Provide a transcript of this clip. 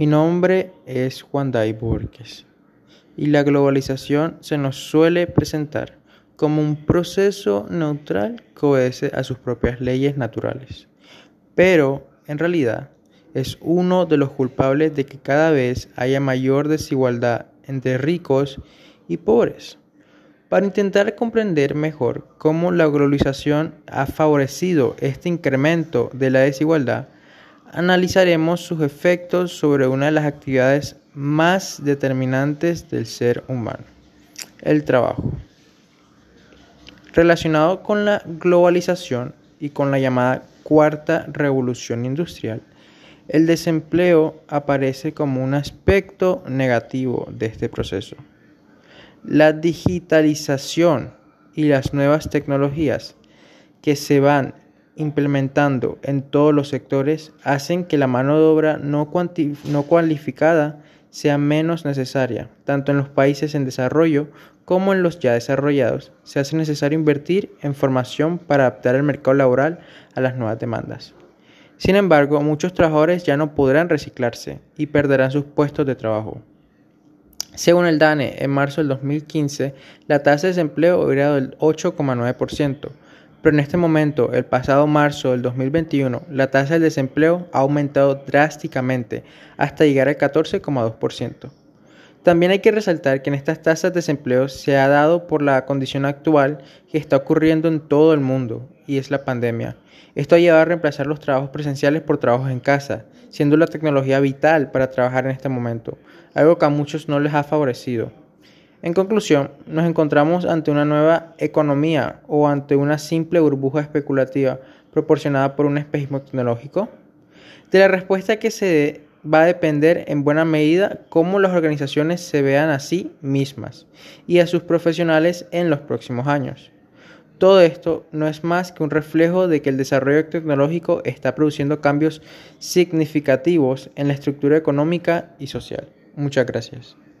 Mi nombre es Juan Day Borges y la globalización se nos suele presentar como un proceso neutral que obedece a sus propias leyes naturales. Pero, en realidad, es uno de los culpables de que cada vez haya mayor desigualdad entre ricos y pobres. Para intentar comprender mejor cómo la globalización ha favorecido este incremento de la desigualdad, analizaremos sus efectos sobre una de las actividades más determinantes del ser humano, el trabajo. Relacionado con la globalización y con la llamada cuarta revolución industrial, el desempleo aparece como un aspecto negativo de este proceso. La digitalización y las nuevas tecnologías que se van implementando en todos los sectores hacen que la mano de obra no, cualificada sea menos necesaria, tanto en los países en desarrollo como en los ya desarrollados. Se hace necesario invertir en formación para adaptar el mercado laboral a las nuevas demandas. Sin embargo, muchos trabajadores ya no podrán reciclarse y perderán sus puestos de trabajo. Según el DANE, en marzo del 2015, la tasa de desempleo era del 8,9%, pero en este momento, el pasado marzo del 2021, la tasa de desempleo ha aumentado drásticamente hasta llegar al 14,2%. También hay que resaltar que en estas tasas de desempleo se ha dado por la condición actual que está ocurriendo en todo el mundo, y es la pandemia. Esto ha llevado a reemplazar los trabajos presenciales por trabajos en casa, siendo la tecnología vital para trabajar en este momento, algo que a muchos no les ha favorecido. En conclusión, nos encontramos ante una nueva economía o ante una simple burbuja especulativa proporcionada por un espejismo tecnológico. De la respuesta que se dé va a depender en buena medida cómo las organizaciones se vean a sí mismas y a sus profesionales en los próximos años. Todo esto no es más que un reflejo de que el desarrollo tecnológico está produciendo cambios significativos en la estructura económica y social. Muchas gracias.